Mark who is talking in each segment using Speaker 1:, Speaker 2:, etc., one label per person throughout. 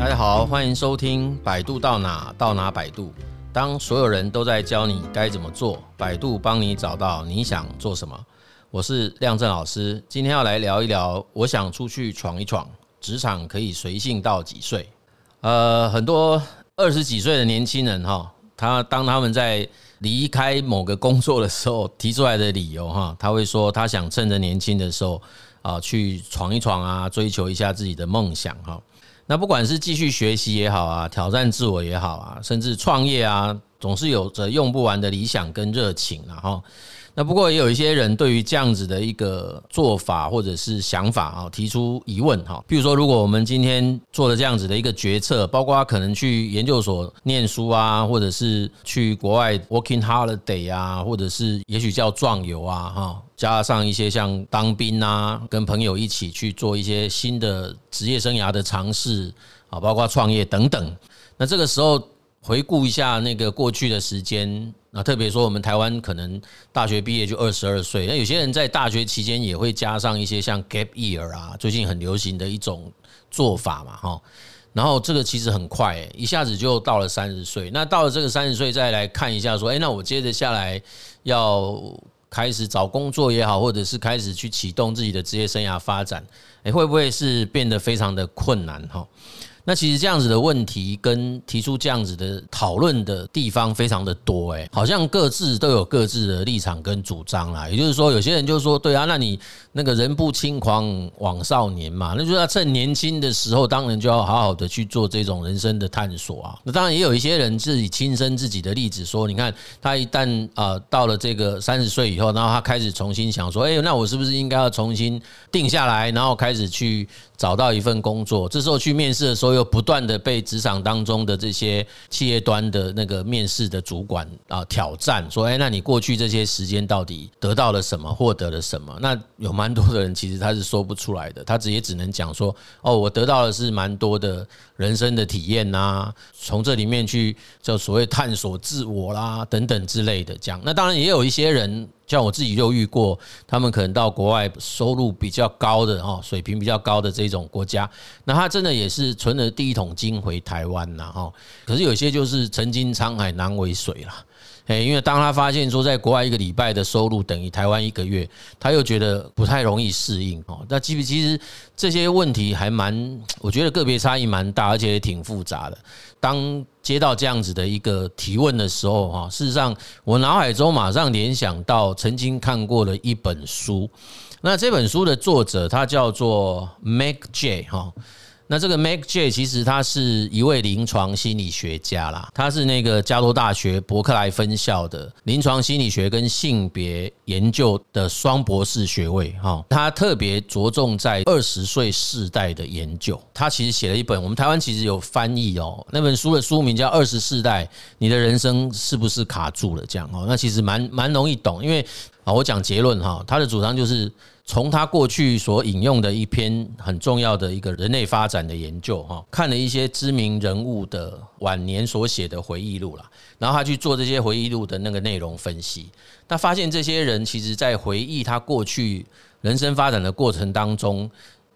Speaker 1: 大家好，欢迎收听《百度到哪到哪百度》。当所有人都在教你该怎么做，百度帮你找到你想做什么。我是亮正老师，今天要来聊一聊，我想出去闯一闯，职场可以随性到几岁？呃，很多二十几岁的年轻人哈，他当他们在离开某个工作的时候，提出来的理由哈，他会说他想趁着年轻的时候啊，去闯一闯啊，追求一下自己的梦想哈。那不管是继续学习也好啊，挑战自我也好啊，甚至创业啊，总是有着用不完的理想跟热情啊哈。那不过也有一些人对于这样子的一个做法或者是想法啊，提出疑问哈。比如说，如果我们今天做了这样子的一个决策，包括可能去研究所念书啊，或者是去国外 working holiday 啊，或者是也许叫壮游啊哈，加上一些像当兵啊，跟朋友一起去做一些新的职业生涯的尝试啊，包括创业等等。那这个时候回顾一下那个过去的时间。那特别说，我们台湾可能大学毕业就二十二岁，那有些人在大学期间也会加上一些像 gap year 啊，最近很流行的一种做法嘛，哈。然后这个其实很快，一下子就到了三十岁。那到了这个三十岁，再来看一下说，哎，那我接着下来要开始找工作也好，或者是开始去启动自己的职业生涯发展，哎，会不会是变得非常的困难，哈？那其实这样子的问题跟提出这样子的讨论的地方非常的多，诶，好像各自都有各自的立场跟主张啦。也就是说，有些人就说，对啊，那你那个人不轻狂枉少年嘛，那就要趁年轻的时候，当然就要好好的去做这种人生的探索啊。那当然也有一些人自己亲身自己的例子说，你看他一旦啊到了这个三十岁以后，然后他开始重新想说，哎，那我是不是应该要重新定下来，然后开始去找到一份工作？这时候去面试的时候。不断的被职场当中的这些企业端的那个面试的主管啊挑战，说：“哎，那你过去这些时间到底得到了什么，获得了什么？”那有蛮多的人其实他是说不出来的，他直接只能讲说：“哦，我得到的是蛮多的人生的体验呐，从这里面去就所谓探索自我啦等等之类的讲。”那当然也有一些人。像我自己就遇过，他们可能到国外收入比较高的哦，水平比较高的这种国家，那他真的也是存了第一桶金回台湾呐哈。可是有些就是曾经沧海难为水了。诶，因为当他发现说，在国外一个礼拜的收入等于台湾一个月，他又觉得不太容易适应哦。那其实其实这些问题还蛮，我觉得个别差异蛮大，而且也挺复杂的。当接到这样子的一个提问的时候，哈，事实上我脑海中马上联想到曾经看过的一本书。那这本书的作者他叫做 Meg Jay 哈。那这个 Meg Jay 其实他是一位临床心理学家啦，他是那个加州大学伯克莱分校的临床心理学跟性别研究的双博士学位哈，他特别着重在二十岁世代的研究，他其实写了一本，我们台湾其实有翻译哦，那本书的书名叫《二十世代，你的人生是不是卡住了》这样哦，那其实蛮蛮容易懂，因为我讲结论哈，他的主张就是。从他过去所引用的一篇很重要的一个人类发展的研究哈，看了一些知名人物的晚年所写的回忆录啦，然后他去做这些回忆录的那个内容分析，他发现这些人其实在回忆他过去人生发展的过程当中，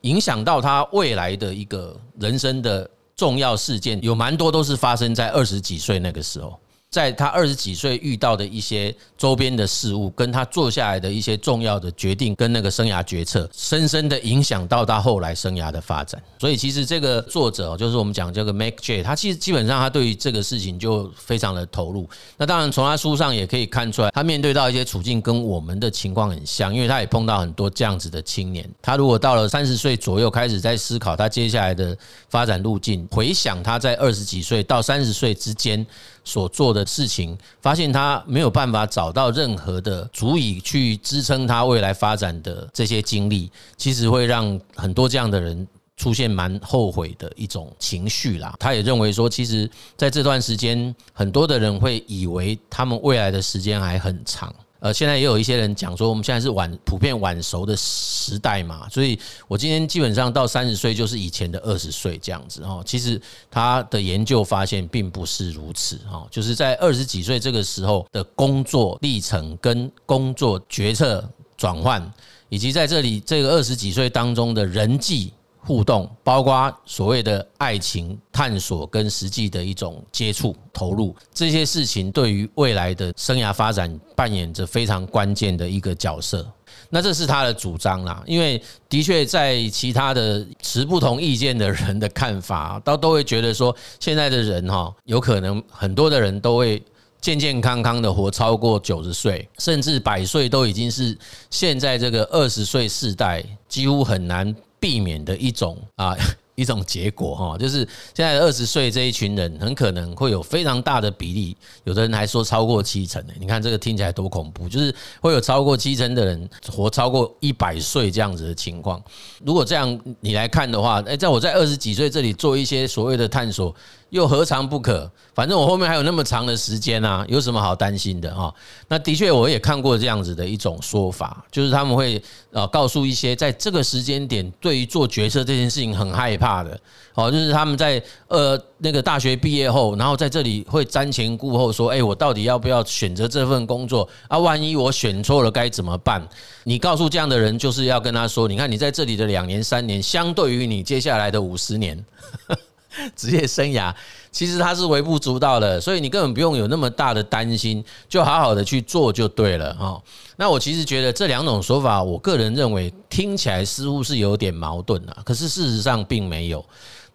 Speaker 1: 影响到他未来的一个人生的重要事件，有蛮多都是发生在二十几岁那个时候。在他二十几岁遇到的一些周边的事物，跟他做下来的一些重要的决定，跟那个生涯决策，深深的影响到他后来生涯的发展。所以，其实这个作者就是我们讲这个 Meg Jay，他其实基本上他对于这个事情就非常的投入。那当然，从他书上也可以看出来，他面对到一些处境跟我们的情况很像，因为他也碰到很多这样子的青年。他如果到了三十岁左右开始在思考他接下来的发展路径，回想他在二十几岁到三十岁之间。所做的事情，发现他没有办法找到任何的足以去支撑他未来发展的这些经历，其实会让很多这样的人出现蛮后悔的一种情绪啦。他也认为说，其实在这段时间，很多的人会以为他们未来的时间还很长。呃，现在也有一些人讲说，我们现在是晚普遍晚熟的时代嘛，所以我今天基本上到三十岁就是以前的二十岁这样子哦。其实他的研究发现并不是如此哈，就是在二十几岁这个时候的工作历程跟工作决策转换，以及在这里这个二十几岁当中的人际互动，包括所谓的爱情探索跟实际的一种接触投入，这些事情对于未来的生涯发展扮演着非常关键的一个角色。那这是他的主张啦，因为的确在其他的持不同意见的人的看法，都都会觉得说，现在的人哈，有可能很多的人都会健健康康的活超过九十岁，甚至百岁都已经是现在这个二十岁世代几乎很难。避免的一种啊。一种结果哈，就是现在二十岁这一群人很可能会有非常大的比例，有的人还说超过七成呢。你看这个听起来多恐怖，就是会有超过七成的人活超过一百岁这样子的情况。如果这样你来看的话，哎，在我在二十几岁这里做一些所谓的探索，又何尝不可？反正我后面还有那么长的时间啊，有什么好担心的哈？那的确我也看过这样子的一种说法，就是他们会呃告诉一些在这个时间点对于做决策这件事情很害怕。怕的，哦，就是他们在呃那个大学毕业后，然后在这里会瞻前顾后，说，哎，我到底要不要选择这份工作啊？万一我选错了该怎么办？你告诉这样的人，就是要跟他说，你看你在这里的两年三年，相对于你接下来的五十年 职业生涯，其实它是微不足道的，所以你根本不用有那么大的担心，就好好的去做就对了，哈。那我其实觉得这两种说法，我个人认为听起来似乎是有点矛盾啊，可是事实上并没有。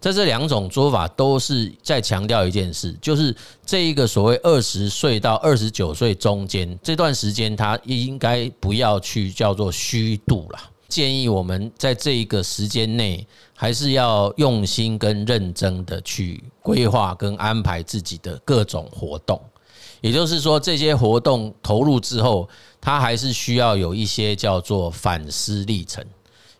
Speaker 1: 在这两种说法都是在强调一件事，就是这一个所谓二十岁到二十九岁中间这段时间，他应该不要去叫做虚度了。建议我们在这一个时间内，还是要用心跟认真的去规划跟安排自己的各种活动。也就是说，这些活动投入之后，它还是需要有一些叫做反思历程。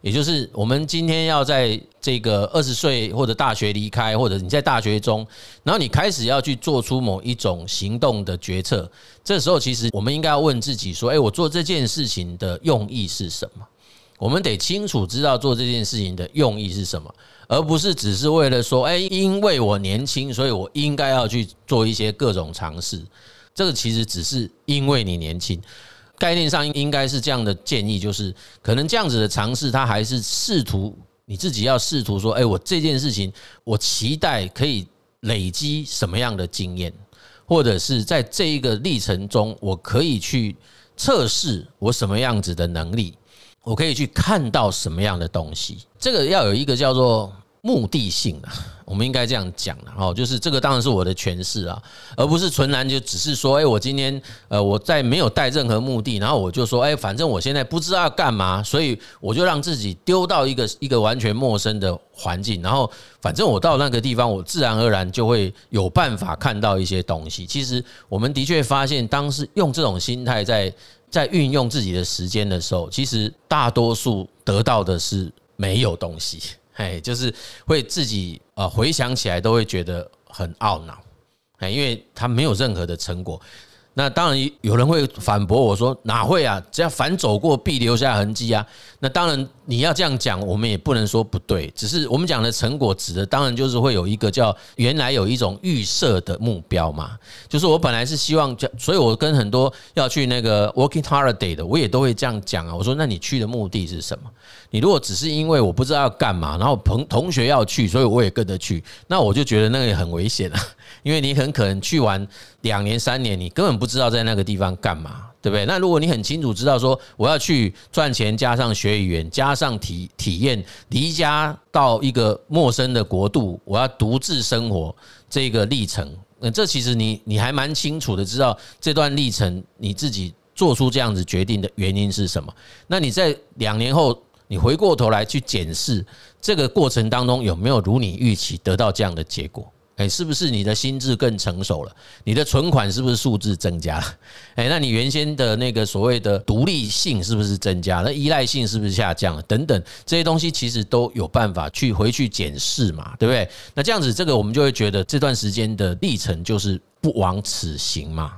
Speaker 1: 也就是我们今天要在这个二十岁或者大学离开，或者你在大学中，然后你开始要去做出某一种行动的决策。这时候，其实我们应该要问自己说：“诶，我做这件事情的用意是什么？”我们得清楚知道做这件事情的用意是什么，而不是只是为了说：“诶，因为我年轻，所以我应该要去做一些各种尝试。”这个其实只是因为你年轻，概念上应该是这样的建议，就是可能这样子的尝试，他还是试图你自己要试图说，哎，我这件事情，我期待可以累积什么样的经验，或者是在这一个历程中，我可以去测试我什么样子的能力，我可以去看到什么样的东西，这个要有一个叫做目的性啊。我们应该这样讲了哦，就是这个当然是我的诠释啊，而不是纯然就只是说，哎，我今天呃我在没有带任何目的，然后我就说，哎，反正我现在不知道要干嘛，所以我就让自己丢到一个一个完全陌生的环境，然后反正我到那个地方，我自然而然就会有办法看到一些东西。其实我们的确发现，当时用这种心态在在运用自己的时间的时候，其实大多数得到的是没有东西。哎，就是会自己呃回想起来都会觉得很懊恼，哎，因为他没有任何的成果。那当然有人会反驳我说，哪会啊？只要反走过必留下痕迹啊。那当然你要这样讲，我们也不能说不对。只是我们讲的成果指的当然就是会有一个叫原来有一种预设的目标嘛。就是我本来是希望，所以我跟很多要去那个 working holiday 的，我也都会这样讲啊。我说，那你去的目的是什么？你如果只是因为我不知道要干嘛，然后朋同学要去，所以我也跟着去，那我就觉得那个也很危险啊。因为你很可能去完两年三年，你根本不知道在那个地方干嘛，对不对？那如果你很清楚知道说我要去赚钱，加上学语言，加上体体验离家到一个陌生的国度，我要独自生活这个历程，那这其实你你还蛮清楚的知道这段历程你自己做出这样子决定的原因是什么。那你在两年后，你回过头来去检视这个过程当中有没有如你预期得到这样的结果？哎，是不是你的心智更成熟了？你的存款是不是数字增加了？哎，那你原先的那个所谓的独立性是不是增加了？那依赖性是不是下降了？等等这些东西其实都有办法去回去检视嘛，对不对？那这样子，这个我们就会觉得这段时间的历程就是不枉此行嘛。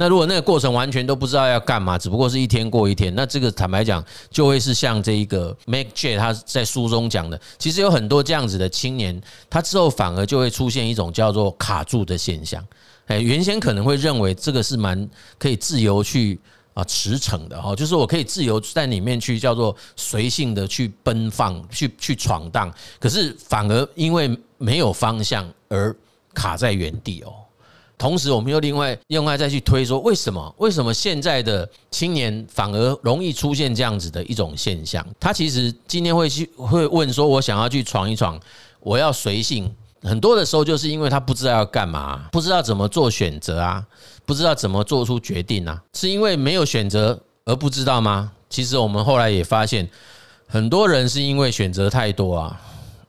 Speaker 1: 那如果那个过程完全都不知道要干嘛，只不过是一天过一天，那这个坦白讲，就会是像这一个 Mac J 他在书中讲的，其实有很多这样子的青年，他之后反而就会出现一种叫做卡住的现象。哎，原先可能会认为这个是蛮可以自由去啊驰骋的哈，就是我可以自由在里面去叫做随性的去奔放，去去闯荡，可是反而因为没有方向而卡在原地哦。同时，我们又另外另外再去推说，为什么为什么现在的青年反而容易出现这样子的一种现象？他其实今天会去会问说，我想要去闯一闯，我要随性。很多的时候，就是因为他不知道要干嘛，不知道怎么做选择啊，不知道怎么做出决定啊，是因为没有选择而不知道吗？其实我们后来也发现，很多人是因为选择太多啊。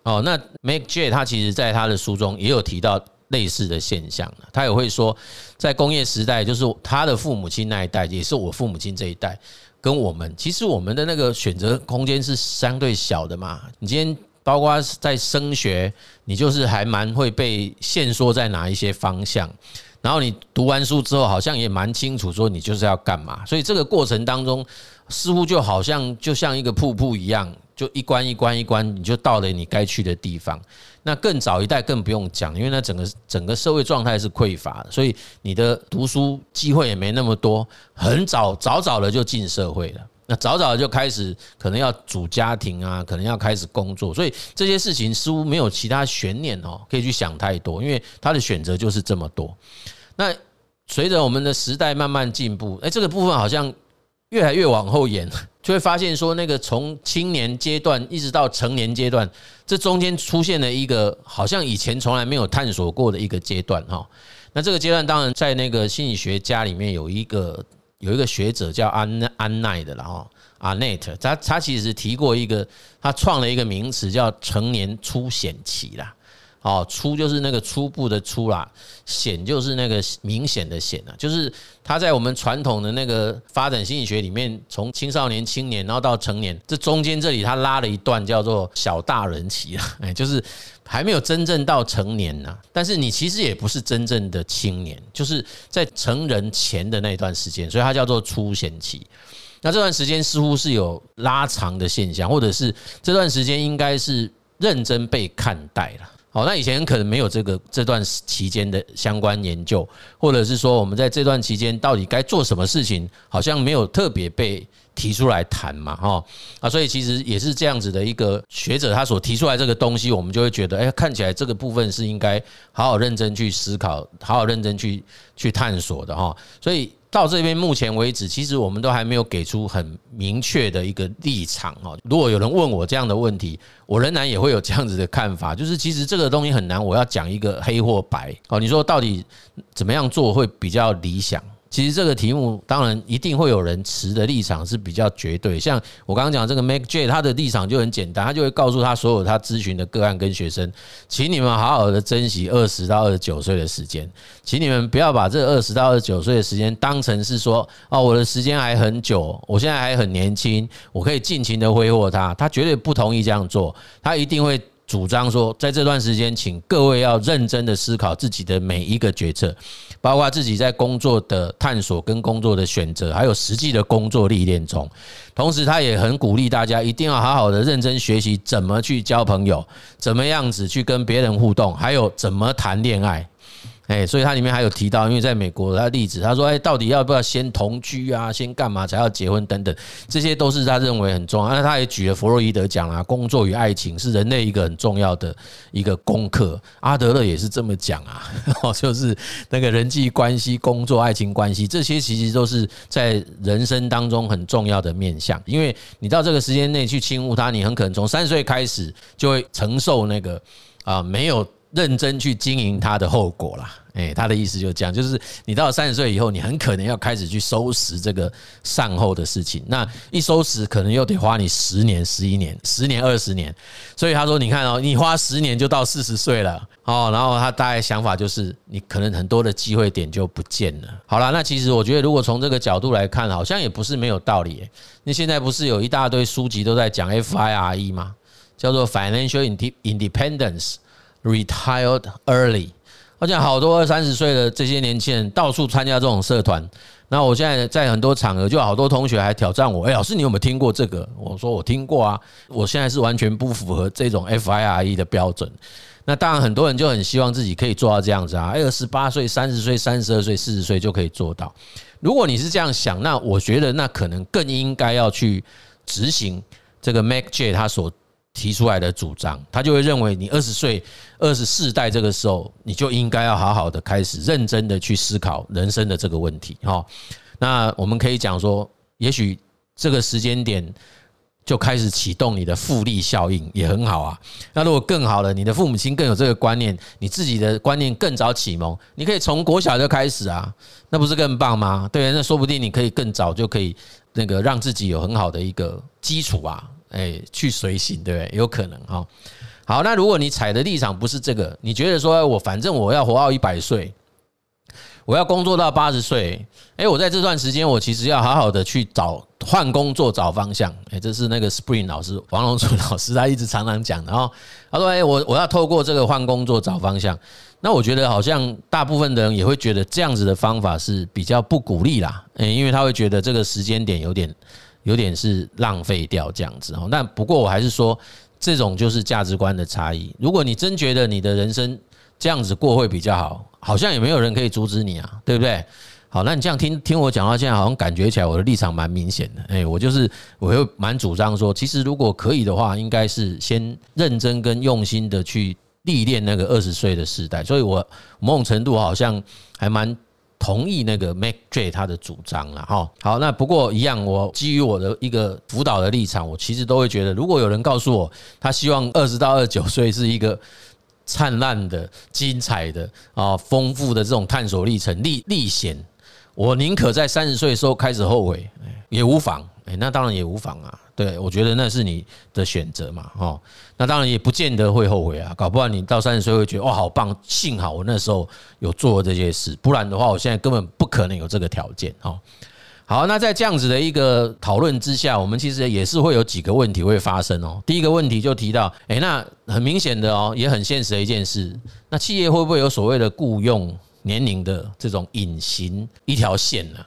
Speaker 1: 哦，那 Mac J 他其实在他的书中也有提到类似的现象，他也会说，在工业时代，就是他的父母亲那一代，也是我父母亲这一代，跟我们其实我们的那个选择空间是相对小的嘛。你今天。包括在升学，你就是还蛮会被限缩在哪一些方向，然后你读完书之后，好像也蛮清楚说你就是要干嘛，所以这个过程当中，似乎就好像就像一个瀑布一样，就一关一关一关，你就到了你该去的地方。那更早一代更不用讲，因为那整个整个社会状态是匮乏的，所以你的读书机会也没那么多，很早早早的就进社会了。那早早就开始可能要组家庭啊，可能要开始工作，所以这些事情似乎没有其他悬念哦，可以去想太多，因为他的选择就是这么多。那随着我们的时代慢慢进步，诶，这个部分好像越来越往后延，就会发现说，那个从青年阶段一直到成年阶段，这中间出现了一个好像以前从来没有探索过的一个阶段哈。那这个阶段当然在那个心理学家里面有一个。有一个学者叫安安奈的，然后阿内特，他他其实提过一个，他创了一个名词叫成年初显期啦。哦，初就是那个初步的初啦，显就是那个明显的显啊，就是他在我们传统的那个发展心理学里面，从青少年、青年，然后到成年，这中间这里他拉了一段叫做小大人期啊，哎，就是还没有真正到成年呐，但是你其实也不是真正的青年，就是在成人前的那段时间，所以它叫做初显期。那这段时间似乎是有拉长的现象，或者是这段时间应该是认真被看待了。好，那以前可能没有这个这段期间的相关研究，或者是说我们在这段期间到底该做什么事情，好像没有特别被提出来谈嘛，哈啊，所以其实也是这样子的一个学者他所提出来这个东西，我们就会觉得，哎，看起来这个部分是应该好好认真去思考，好好认真去去探索的哈，所以。到这边目前为止，其实我们都还没有给出很明确的一个立场哦。如果有人问我这样的问题，我仍然也会有这样子的看法，就是其实这个东西很难，我要讲一个黑或白哦。你说到底怎么样做会比较理想？其实这个题目当然一定会有人持的立场是比较绝对，像我刚刚讲这个 Mac J，他的立场就很简单，他就会告诉他所有他咨询的个案跟学生，请你们好好的珍惜二十到二十九岁的时间，请你们不要把这二十到二十九岁的时间当成是说，哦，我的时间还很久，我现在还很年轻，我可以尽情的挥霍它，他绝对不同意这样做，他一定会。主张说，在这段时间，请各位要认真的思考自己的每一个决策，包括自己在工作的探索跟工作的选择，还有实际的工作历练中。同时，他也很鼓励大家一定要好好的认真学习怎么去交朋友，怎么样子去跟别人互动，还有怎么谈恋爱。哎，所以它里面还有提到，因为在美国的例子，他说，哎，到底要不要先同居啊，先干嘛才要结婚等等，这些都是他认为很重要。那他也举了弗洛伊德讲啊，工作与爱情是人类一个很重要的一个功课。阿德勒也是这么讲啊，就是那个人际关系、工作、爱情关系，这些其实都是在人生当中很重要的面向。因为你到这个时间内去轻忽他，你很可能从三岁开始就会承受那个啊没有。认真去经营它的后果啦，诶，他的意思就是这样，就是你到了三十岁以后，你很可能要开始去收拾这个善后的事情。那一收拾，可能又得花你十年、十一年、十年、二十年。所以他说：“你看哦，你花十年就到四十岁了哦。”然后他大概想法就是，你可能很多的机会点就不见了。好了，那其实我觉得，如果从这个角度来看，好像也不是没有道理。那现在不是有一大堆书籍都在讲 FIRE 吗？叫做 Financial Independence。Retired early，而且好多二三十岁的这些年轻人到处参加这种社团。那我现在在很多场合，就好多同学还挑战我：“哎，老师，你有没有听过这个？”我说：“我听过啊。”我现在是完全不符合这种 FIRE 的标准。那当然很多人就很希望自己可以做到这样子啊，二十八岁、三十岁、三十二岁、四十岁就可以做到。如果你是这样想，那我觉得那可能更应该要去执行这个 Mac J 他所提出来的主张，他就会认为你二十岁、二十四代这个时候，你就应该要好好的开始认真的去思考人生的这个问题。哈，那我们可以讲说，也许这个时间点就开始启动你的复利效应也很好啊。那如果更好了，你的父母亲更有这个观念，你自己的观念更早启蒙，你可以从国小就开始啊，那不是更棒吗？对，那说不定你可以更早就可以那个让自己有很好的一个基础啊。哎，去随行，对不对？有可能哈。好，那如果你踩的立场不是这个，你觉得说，我反正我要活到一百岁，我要工作到八十岁，哎，我在这段时间，我其实要好好的去找换工作，找方向。哎，这是那个 Spring 老师王龙楚 老师他一直常常讲的哦。他说，哎，我我要透过这个换工作找方向。那我觉得好像大部分的人也会觉得这样子的方法是比较不鼓励啦。哎，因为他会觉得这个时间点有点。有点是浪费掉这样子哦，那不过我还是说，这种就是价值观的差异。如果你真觉得你的人生这样子过会比较好，好像也没有人可以阻止你啊，对不对？好，那你这样听听我讲到现在，好像感觉起来我的立场蛮明显的。哎，我就是我又蛮主张说，其实如果可以的话，应该是先认真跟用心的去历练那个二十岁的时代。所以我某种程度好像还蛮。同意那个 Mac J 他的主张了哈，好，那不过一样，我基于我的一个辅导的立场，我其实都会觉得，如果有人告诉我他希望二十到二十九岁是一个灿烂的、精彩的啊、丰富的这种探索历程、历历险，我宁可在三十岁的时候开始后悔，也无妨。哎，那当然也无妨啊。对，我觉得那是你的选择嘛，哦，那当然也不见得会后悔啊，搞不好你到三十岁会觉得哇，好棒，幸好我那时候有做这些事，不然的话，我现在根本不可能有这个条件，哦。好，那在这样子的一个讨论之下，我们其实也是会有几个问题会发生哦。第一个问题就提到，哎，那很明显的哦，也很现实的一件事，那企业会不会有所谓的雇佣年龄的这种隐形一条线呢？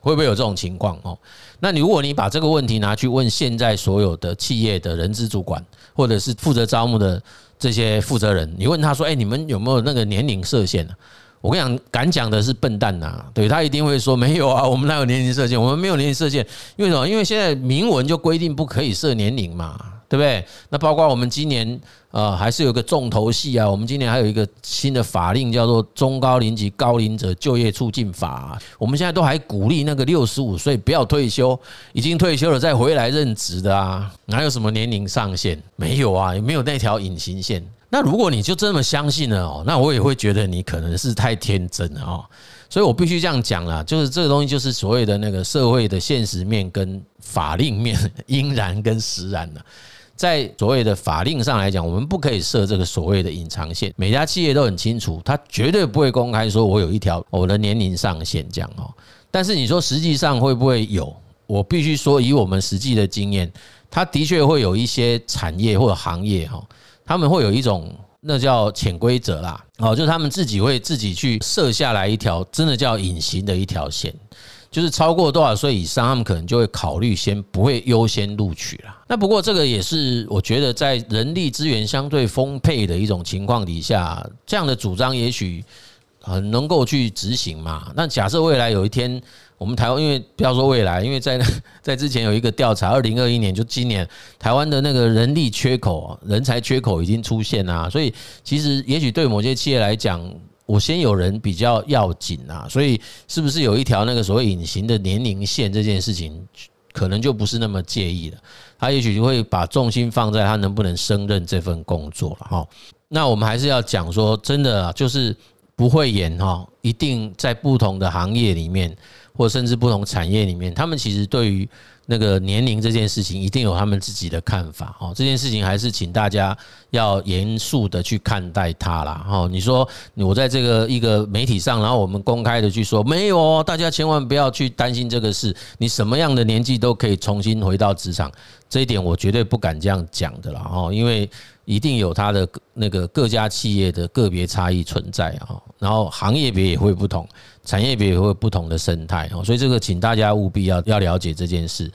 Speaker 1: 会不会有这种情况哦？那你如果你把这个问题拿去问现在所有的企业的人资主管，或者是负责招募的这些负责人，你问他说：“哎，你们有没有那个年龄设限呢？”我跟你讲，敢讲的是笨蛋呐！对，他一定会说：“没有啊，我们哪有年龄设限？我们没有年龄设限，因为什么？因为现在明文就规定不可以设年龄嘛。”对不对？那包括我们今年呃，还是有个重头戏啊。我们今年还有一个新的法令，叫做《中高龄及高龄者就业促进法》。我们现在都还鼓励那个六十五岁不要退休，已经退休了再回来任职的啊，哪有什么年龄上限？没有啊，也没有那条隐形线。那如果你就这么相信了哦，那我也会觉得你可能是太天真了哦。所以我必须这样讲啦，就是这个东西就是所谓的那个社会的现实面跟法令面，应然跟实然了。在所谓的法令上来讲，我们不可以设这个所谓的隐藏线。每家企业都很清楚，他绝对不会公开说我有一条我的年龄上限这样哦。但是你说实际上会不会有？我必须说，以我们实际的经验，他的确会有一些产业或者行业哈，他们会有一种那叫潜规则啦，哦，就是他们自己会自己去设下来一条真的叫隐形的一条线。就是超过多少岁以上，他们可能就会考虑先不会优先录取了。那不过这个也是我觉得在人力资源相对丰沛的一种情况底下，这样的主张也许很能够去执行嘛。那假设未来有一天，我们台湾因为不要说未来，因为在 在之前有一个调查，二零二一年就今年台湾的那个人力缺口、人才缺口已经出现啊，所以其实也许对某些企业来讲。我先有人比较要紧啊，所以是不是有一条那个所谓隐形的年龄线这件事情，可能就不是那么介意了。他也许就会把重心放在他能不能胜任这份工作了哈。那我们还是要讲说，真的就是不会演哈，一定在不同的行业里面，或甚至不同产业里面，他们其实对于。那个年龄这件事情一定有他们自己的看法哦，这件事情还是请大家要严肃的去看待它啦。哦，你说我在这个一个媒体上，然后我们公开的去说没有哦，大家千万不要去担心这个事，你什么样的年纪都可以重新回到职场，这一点我绝对不敢这样讲的啦。哦，因为一定有它的那个各家企业的个别差异存在啊，然后行业别也会不同，产业别也会不同的生态哦，所以这个请大家务必要要了解这件事。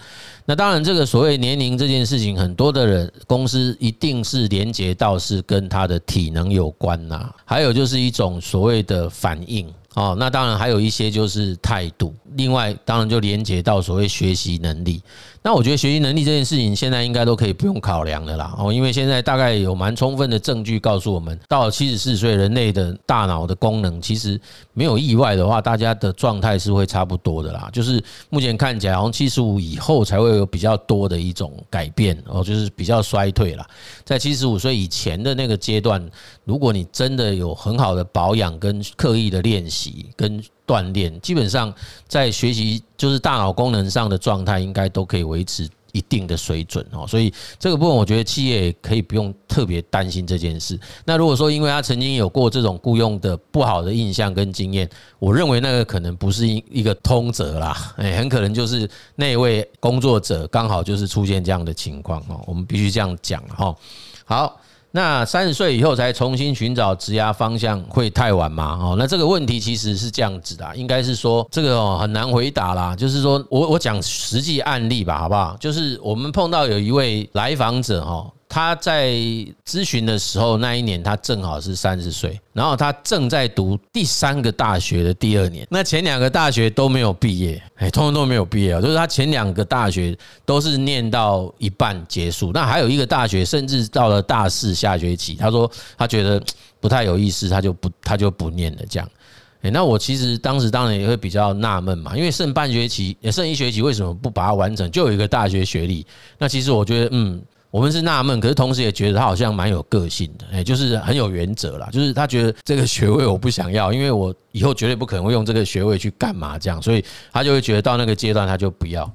Speaker 1: 那当然，这个所谓年龄这件事情，很多的人公司一定是连接到是跟他的体能有关呐，还有就是一种所谓的反应。哦，那当然还有一些就是态度，另外当然就连接到所谓学习能力。那我觉得学习能力这件事情现在应该都可以不用考量了啦。哦，因为现在大概有蛮充分的证据告诉我们，到了七十四岁，人类的大脑的功能其实没有意外的话，大家的状态是会差不多的啦。就是目前看起来，好像七十五以后才会有比较多的一种改变哦，就是比较衰退啦。在七十五岁以前的那个阶段，如果你真的有很好的保养跟刻意的练习。跟锻炼，基本上在学习就是大脑功能上的状态，应该都可以维持一定的水准哦。所以这个部分，我觉得企业可以不用特别担心这件事。那如果说因为他曾经有过这种雇佣的不好的印象跟经验，我认为那个可能不是一一个通则啦，哎，很可能就是那位工作者刚好就是出现这样的情况哦。我们必须这样讲哈。好。那三十岁以后才重新寻找职涯方向会太晚吗？哦，那这个问题其实是这样子的，应该是说这个哦很难回答啦。就是说我我讲实际案例吧，好不好？就是我们碰到有一位来访者哦。他在咨询的时候，那一年他正好是三十岁，然后他正在读第三个大学的第二年，那前两个大学都没有毕业，哎，通通都没有毕业，就是他前两个大学都是念到一半结束，那还有一个大学甚至到了大四下学期，他说他觉得不太有意思，他就不他就不念了这样，哎，那我其实当时当然也会比较纳闷嘛，因为剩半学期也剩一学期，为什么不把它完成，就有一个大学学历？那其实我觉得，嗯。我们是纳闷，可是同时也觉得他好像蛮有个性的，哎，就是很有原则啦。就是他觉得这个学位我不想要，因为我以后绝对不可能会用这个学位去干嘛这样，所以他就会觉得到那个阶段他就不要。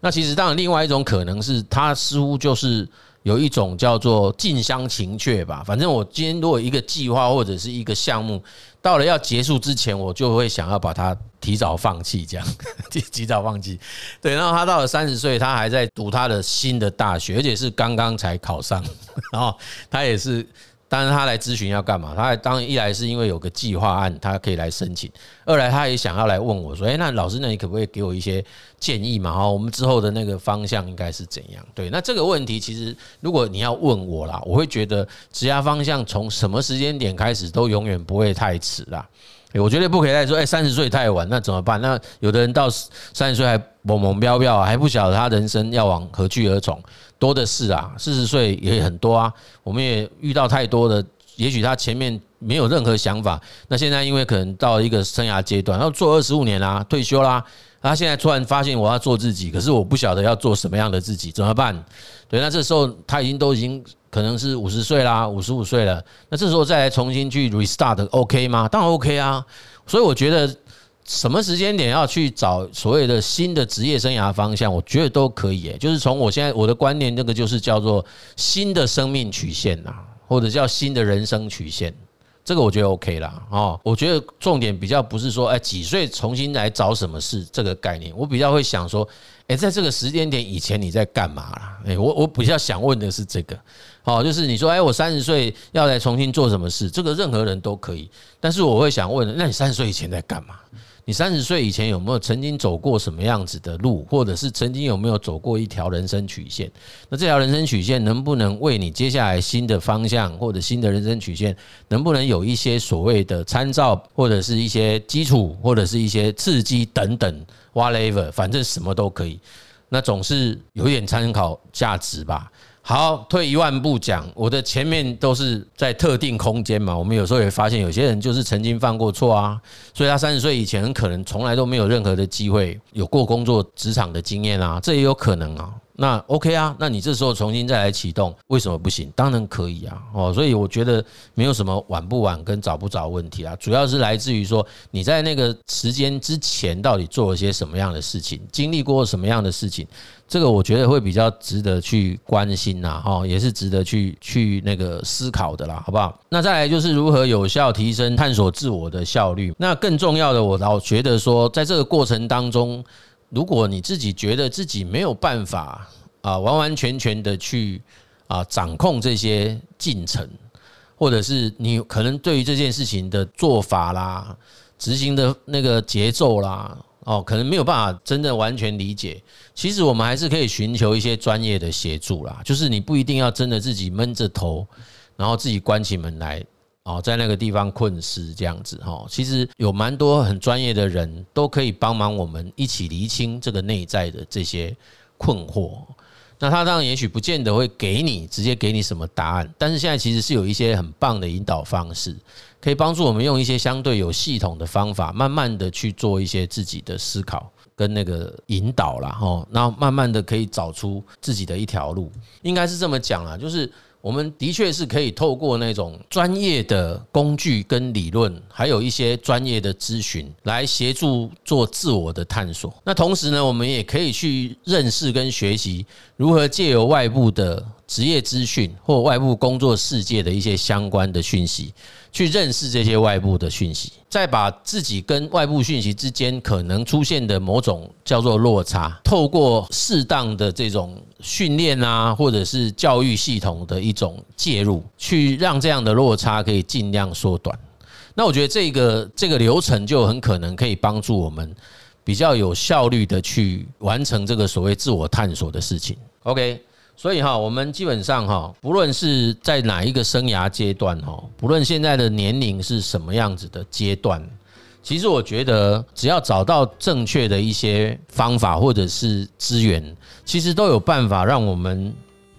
Speaker 1: 那其实当然另外一种可能是他似乎就是。有一种叫做近乡情怯吧，反正我今天如果一个计划或者是一个项目到了要结束之前，我就会想要把它提早放弃，这样 提提早放弃。对，然后他到了三十岁，他还在读他的新的大学，而且是刚刚才考上，然后他也是。当然，他来咨询要干嘛？他当然一来是因为有个计划案，他可以来申请；二来他也想要来问我说：“诶，那老师，那你可不可以给我一些建议嘛？哈，我们之后的那个方向应该是怎样？”对，那这个问题其实如果你要问我啦，我会觉得职涯方向从什么时间点开始都永远不会太迟啦。我绝对不可以再说：“诶，三十岁太晚，那怎么办？”那有的人到三十岁还懵懵飙飙，还不晓得他人生要往何去何从。多的是啊，四十岁也很多啊。我们也遇到太多的，也许他前面没有任何想法，那现在因为可能到一个生涯阶段，要做二十五年啦，退休啦，他现在突然发现我要做自己，可是我不晓得要做什么样的自己，怎么办？对，那这时候他已经都已经可能是五十岁啦，五十五岁了，那这时候再来重新去 restart，OK 吗？当然 OK 啊。所以我觉得。什么时间点要去找所谓的新的职业生涯方向，我觉得都可以。就是从我现在我的观念，这个就是叫做新的生命曲线呐，或者叫新的人生曲线，这个我觉得 OK 啦。哦，我觉得重点比较不是说，哎，几岁重新来找什么事这个概念，我比较会想说，哎，在这个时间点以前你在干嘛啦？哎，我我比较想问的是这个，哦，就是你说，哎，我三十岁要来重新做什么事，这个任何人都可以，但是我会想问，那你三十岁以前在干嘛？你三十岁以前有没有曾经走过什么样子的路，或者是曾经有没有走过一条人生曲线？那这条人生曲线能不能为你接下来新的方向或者新的人生曲线，能不能有一些所谓的参照，或者是一些基础，或者是一些刺激等等，whatever，反正什么都可以，那总是有一点参考价值吧。好，退一万步讲，我的前面都是在特定空间嘛。我们有时候也发现，有些人就是曾经犯过错啊，所以他三十岁以前可能从来都没有任何的机会有过工作职场的经验啊，这也有可能啊。那 OK 啊，那你这时候重新再来启动，为什么不行？当然可以啊，哦，所以我觉得没有什么晚不晚跟早不早问题啊，主要是来自于说你在那个时间之前到底做了些什么样的事情，经历过什么样的事情，这个我觉得会比较值得去关心呐，哈，也是值得去去那个思考的啦，好不好？那再来就是如何有效提升探索自我的效率，那更重要的，我老觉得说，在这个过程当中。如果你自己觉得自己没有办法啊，完完全全的去啊掌控这些进程，或者是你可能对于这件事情的做法啦、执行的那个节奏啦，哦，可能没有办法真的完全理解。其实我们还是可以寻求一些专业的协助啦，就是你不一定要真的自己闷着头，然后自己关起门来。哦，在那个地方困尸这样子哈，其实有蛮多很专业的人都可以帮忙我们一起厘清这个内在的这些困惑。那他当然也许不见得会给你直接给你什么答案，但是现在其实是有一些很棒的引导方式，可以帮助我们用一些相对有系统的方法，慢慢的去做一些自己的思考跟那个引导啦。哈，然后慢慢的可以找出自己的一条路，应该是这么讲啦，就是。我们的确是可以透过那种专业的工具跟理论，还有一些专业的咨询，来协助做自我的探索。那同时呢，我们也可以去认识跟学习如何借由外部的职业资讯或外部工作世界的一些相关的讯息。去认识这些外部的讯息，再把自己跟外部讯息之间可能出现的某种叫做落差，透过适当的这种训练啊，或者是教育系统的一种介入，去让这样的落差可以尽量缩短。那我觉得这个这个流程就很可能可以帮助我们比较有效率的去完成这个所谓自我探索的事情。OK。所以哈，我们基本上哈，不论是在哪一个生涯阶段哈，不论现在的年龄是什么样子的阶段，其实我觉得只要找到正确的一些方法或者是资源，其实都有办法让我们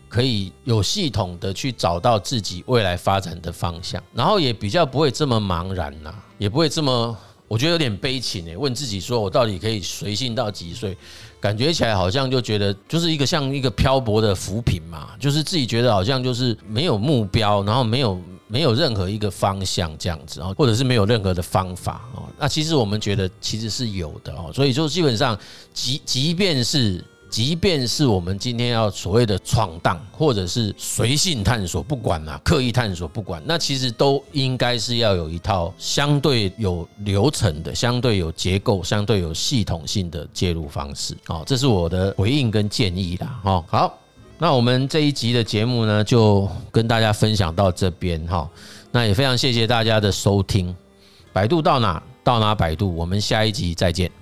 Speaker 1: 可以有系统的去找到自己未来发展的方向，然后也比较不会这么茫然呐，也不会这么。我觉得有点悲情诶，问自己说，我到底可以随性到几岁？感觉起来好像就觉得就是一个像一个漂泊的浮萍嘛，就是自己觉得好像就是没有目标，然后没有没有任何一个方向这样子啊，或者是没有任何的方法哦。那其实我们觉得其实是有的哦，所以就基本上即即便是。即便是我们今天要所谓的闯荡，或者是随性探索，不管啊，刻意探索，不管，那其实都应该是要有一套相对有流程的、相对有结构、相对有系统性的介入方式。好，这是我的回应跟建议啦。哈，好，那我们这一集的节目呢，就跟大家分享到这边哈。那也非常谢谢大家的收听。百度到哪到哪百度，我们下一集再见。